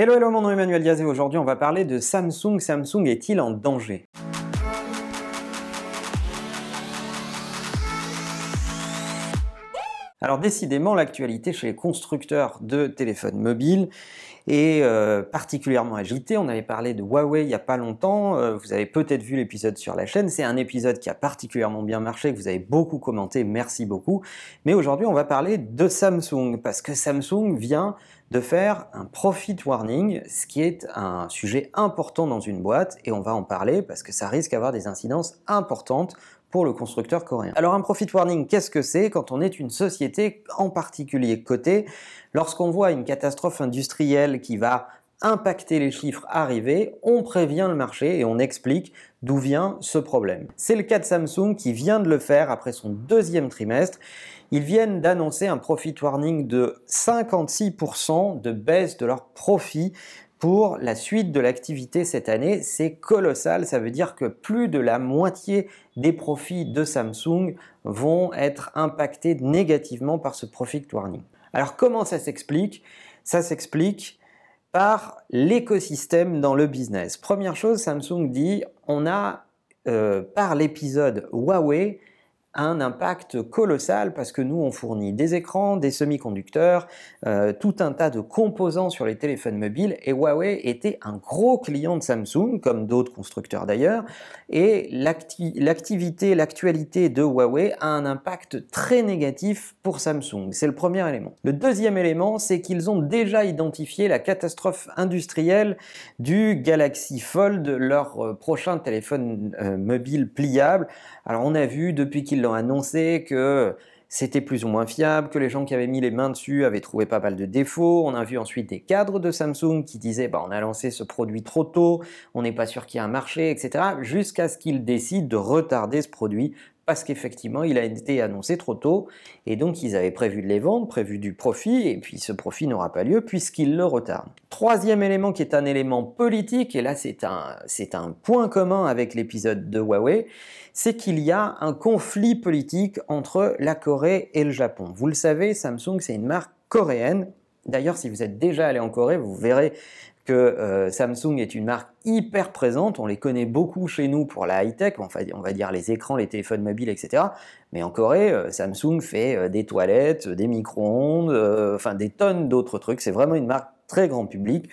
Hello, hello, mon nom est Emmanuel Diaz et aujourd'hui on va parler de Samsung. Samsung est-il en danger? Alors décidément, l'actualité chez les constructeurs de téléphones mobiles est euh, particulièrement agitée. On avait parlé de Huawei il n'y a pas longtemps, euh, vous avez peut-être vu l'épisode sur la chaîne, c'est un épisode qui a particulièrement bien marché, que vous avez beaucoup commenté, merci beaucoup. Mais aujourd'hui on va parler de Samsung, parce que Samsung vient de faire un profit warning, ce qui est un sujet important dans une boîte, et on va en parler parce que ça risque d'avoir des incidences importantes pour le constructeur coréen. Alors un profit warning, qu'est-ce que c'est quand on est une société en particulier cotée? Lorsqu'on voit une catastrophe industrielle qui va impacter les chiffres arrivés, on prévient le marché et on explique d'où vient ce problème. C'est le cas de Samsung qui vient de le faire après son deuxième trimestre. Ils viennent d'annoncer un profit warning de 56% de baisse de leur profit pour la suite de l'activité cette année. C'est colossal, ça veut dire que plus de la moitié des profits de Samsung vont être impactés négativement par ce profit warning. Alors comment ça s'explique? Ça s'explique par l'écosystème dans le business. Première chose, Samsung dit on a euh, par l'épisode Huawei un impact colossal parce que nous, on fournit des écrans, des semi-conducteurs, euh, tout un tas de composants sur les téléphones mobiles et Huawei était un gros client de Samsung, comme d'autres constructeurs d'ailleurs, et l'activité, l'actualité de Huawei a un impact très négatif pour Samsung. C'est le premier élément. Le deuxième élément, c'est qu'ils ont déjà identifié la catastrophe industrielle du Galaxy Fold, leur euh, prochain téléphone euh, mobile pliable. Alors on a vu depuis qu'ils annoncé que c'était plus ou moins fiable, que les gens qui avaient mis les mains dessus avaient trouvé pas mal de défauts. On a vu ensuite des cadres de Samsung qui disaient bah, on a lancé ce produit trop tôt, on n'est pas sûr qu'il y ait un marché, etc. Jusqu'à ce qu'ils décident de retarder ce produit parce qu'effectivement, il a été annoncé trop tôt, et donc ils avaient prévu de les vendre, prévu du profit, et puis ce profit n'aura pas lieu puisqu'ils le retardent. Troisième élément qui est un élément politique, et là c'est un, c'est un point commun avec l'épisode de Huawei, c'est qu'il y a un conflit politique entre la Corée et le Japon. Vous le savez, Samsung c'est une marque coréenne, D'ailleurs, si vous êtes déjà allé en Corée, vous verrez euh, Samsung est une marque hyper présente, on les connaît beaucoup chez nous pour la high-tech, on va dire les écrans, les téléphones mobiles, etc. Mais en Corée, euh, Samsung fait euh, des toilettes, des micro-ondes, enfin des tonnes d'autres trucs. C'est vraiment une marque très grand public,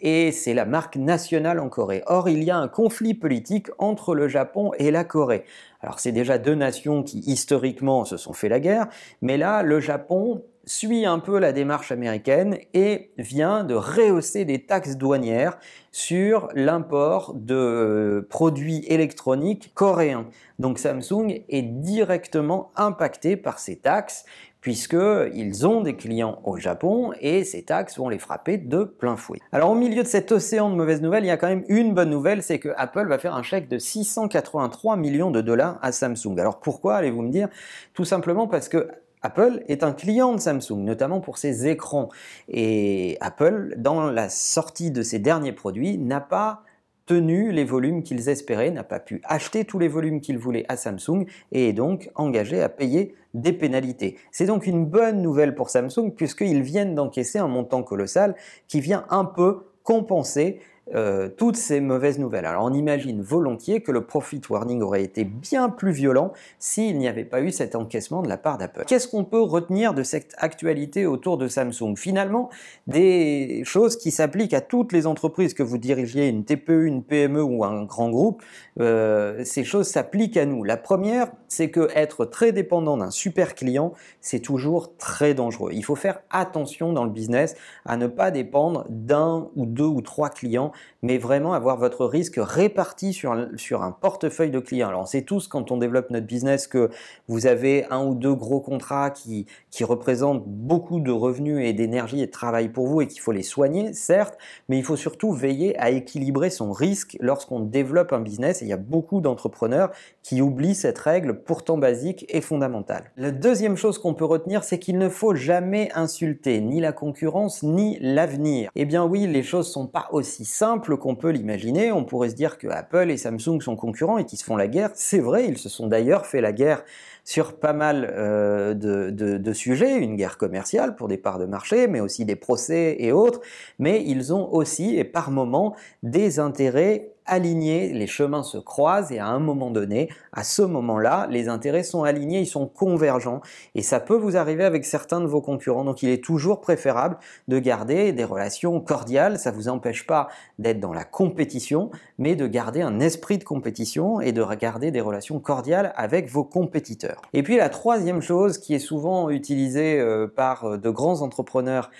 et c'est la marque nationale en Corée. Or, il y a un conflit politique entre le Japon et la Corée. Alors, c'est déjà deux nations qui historiquement se sont fait la guerre, mais là, le Japon suit un peu la démarche américaine et vient de rehausser des taxes douanières sur l'import de produits électroniques coréens. Donc Samsung est directement impacté par ces taxes puisqu'ils ont des clients au Japon et ces taxes vont les frapper de plein fouet. Alors au milieu de cet océan de mauvaises nouvelles, il y a quand même une bonne nouvelle, c'est que Apple va faire un chèque de 683 millions de dollars à Samsung. Alors pourquoi allez-vous me dire? Tout simplement parce que Apple est un client de Samsung, notamment pour ses écrans. Et Apple, dans la sortie de ses derniers produits, n'a pas tenu les volumes qu'ils espéraient, n'a pas pu acheter tous les volumes qu'ils voulaient à Samsung et est donc engagé à payer des pénalités. C'est donc une bonne nouvelle pour Samsung puisqu'ils viennent d'encaisser un montant colossal qui vient un peu compenser euh, toutes ces mauvaises nouvelles. Alors on imagine volontiers que le profit warning aurait été bien plus violent s'il n'y avait pas eu cet encaissement de la part d'Apple. Qu'est-ce qu'on peut retenir de cette actualité autour de Samsung? Finalement, des choses qui s'appliquent à toutes les entreprises que vous dirigiez, une TPE, une PME ou un grand groupe, euh, ces choses s'appliquent à nous. La première, c'est que être très dépendant d'un super client, c'est toujours très dangereux. Il faut faire attention dans le business à ne pas dépendre d'un ou deux ou trois clients now mais vraiment avoir votre risque réparti sur sur un portefeuille de clients. Alors on sait tous quand on développe notre business que vous avez un ou deux gros contrats qui, qui représentent beaucoup de revenus et d'énergie et de travail pour vous et qu'il faut les soigner, certes, mais il faut surtout veiller à équilibrer son risque lorsqu'on développe un business et il y a beaucoup d'entrepreneurs qui oublient cette règle pourtant basique et fondamentale. La deuxième chose qu'on peut retenir, c'est qu'il ne faut jamais insulter ni la concurrence ni l'avenir. Eh bien oui, les choses sont pas aussi simples qu'on peut l'imaginer. On pourrait se dire que Apple et Samsung sont concurrents et qu'ils se font la guerre. C'est vrai, ils se sont d'ailleurs fait la guerre sur pas mal euh, de, sujets, une guerre commerciale pour des parts de marché, mais aussi des procès et autres, mais ils ont aussi et par moments des intérêts alignés, les chemins se croisent et à un moment donné, à ce moment-là, les intérêts sont alignés, ils sont convergents et ça peut vous arriver avec certains de vos concurrents. Donc il est toujours préférable de garder des relations cordiales, ça ne vous empêche pas d'être dans la compétition, mais de garder un esprit de compétition et de garder des relations cordiales avec vos compétiteurs. Et puis la troisième chose qui est souvent utilisée euh, par euh, de grands entrepreneurs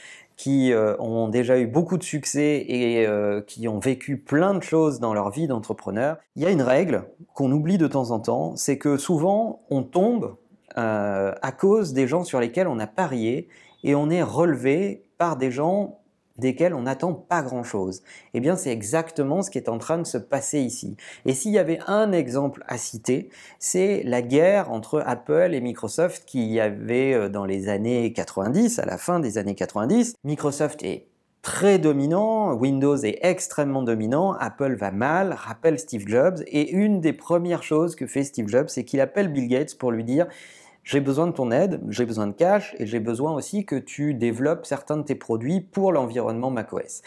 qui euh, ont déjà eu beaucoup de succès et euh, qui ont vécu plein de choses dans leur vie d'entrepreneur, il y a une règle qu'on oublie de temps en temps, c'est que souvent on tombe euh, à cause des gens sur lesquels on a parié et on est relevé par des gens desquels on n'attend pas grand-chose. Eh bien, c'est exactement ce qui est en train de se passer ici. Et s'il y avait un exemple à citer, c'est la guerre entre Apple et Microsoft qu'il y avait euh, dans les années 90, à la fin des années 90. Microsoft est très dominant, Windows est extrêmement dominant, Apple va mal, rappelle Steve Jobs, et une des premières choses que fait Steve Jobs, c'est qu'il appelle Bill Gates pour lui dire j'ai besoin de ton aide, j'ai besoin de cash et j'ai besoin aussi que tu développes certains de tes produits pour l'environnement macOS.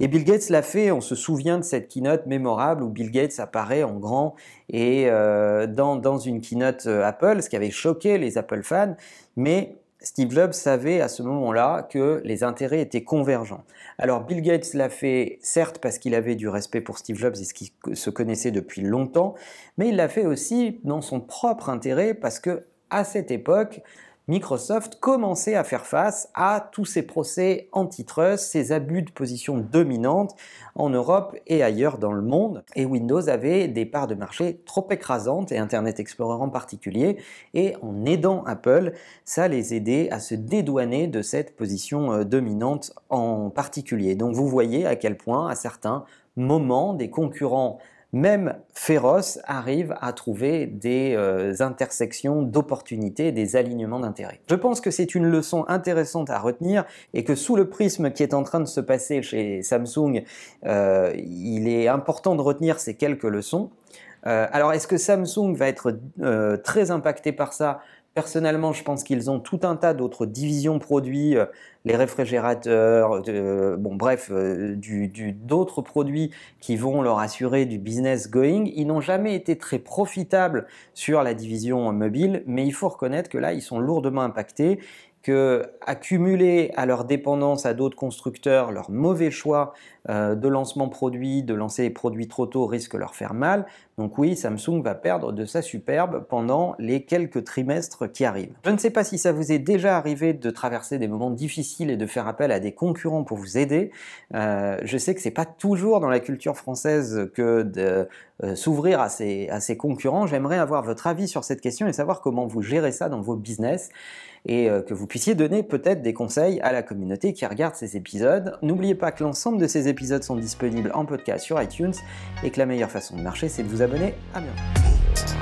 Et Bill Gates l'a fait, on se souvient de cette keynote mémorable où Bill Gates apparaît en grand et euh, dans, dans une keynote euh, Apple, ce qui avait choqué les Apple fans, mais Steve Jobs savait à ce moment-là que les intérêts étaient convergents. Alors Bill Gates l'a fait certes parce qu'il avait du respect pour Steve Jobs et ce qu'il se connaissait depuis longtemps, mais il l'a fait aussi dans son propre intérêt parce que à cette époque, Microsoft commençait à faire face à tous ces procès antitrust, ces abus de position dominante en Europe et ailleurs dans le monde. Et Windows avait des parts de marché trop écrasantes, et Internet Explorer en particulier. Et en aidant Apple, ça les aidait à se dédouaner de cette position euh, dominante en particulier. Donc vous voyez à quel point, à certains moments, des concurrents même féroce arrive à trouver des euh, intersections d'opportunités, des alignements d'intérêts. Je pense que c'est une leçon intéressante à retenir et que sous le prisme qui est en train de se passer chez Samsung, euh, il est important de retenir ces quelques leçons. Euh, alors est-ce que Samsung va être très impacté par ça? Personnellement, je pense qu'ils ont tout un tas d'autres divisions produits, euh, les réfrigérateurs, bon bref, euh, d'autres produits qui vont leur assurer du business going. Ils n'ont jamais été très profitables sur la division mobile, mais il faut reconnaître que là, ils sont lourdement impactés que accumuler à leur dépendance à d'autres constructeurs leur mauvais choix euh, de lancement produit, de lancer les produits trop tôt risque leur faire mal. Donc oui, Samsung va perdre de sa superbe pendant les quelques trimestres qui arrivent. Je ne sais pas si ça vous est déjà arrivé de traverser des moments difficiles et de faire appel à des concurrents pour vous aider. Euh, je sais que c'est pas toujours dans la culture française que de euh, s'ouvrir à ces, à ces concurrents. J'aimerais avoir votre avis sur cette question et savoir comment vous gérez ça dans vos business et que vous puissiez donner peut-être des conseils à la communauté qui regarde ces épisodes. N'oubliez pas que l'ensemble de ces épisodes sont disponibles en podcast sur iTunes et que la meilleure façon de marcher, c'est de vous abonner. À bientôt.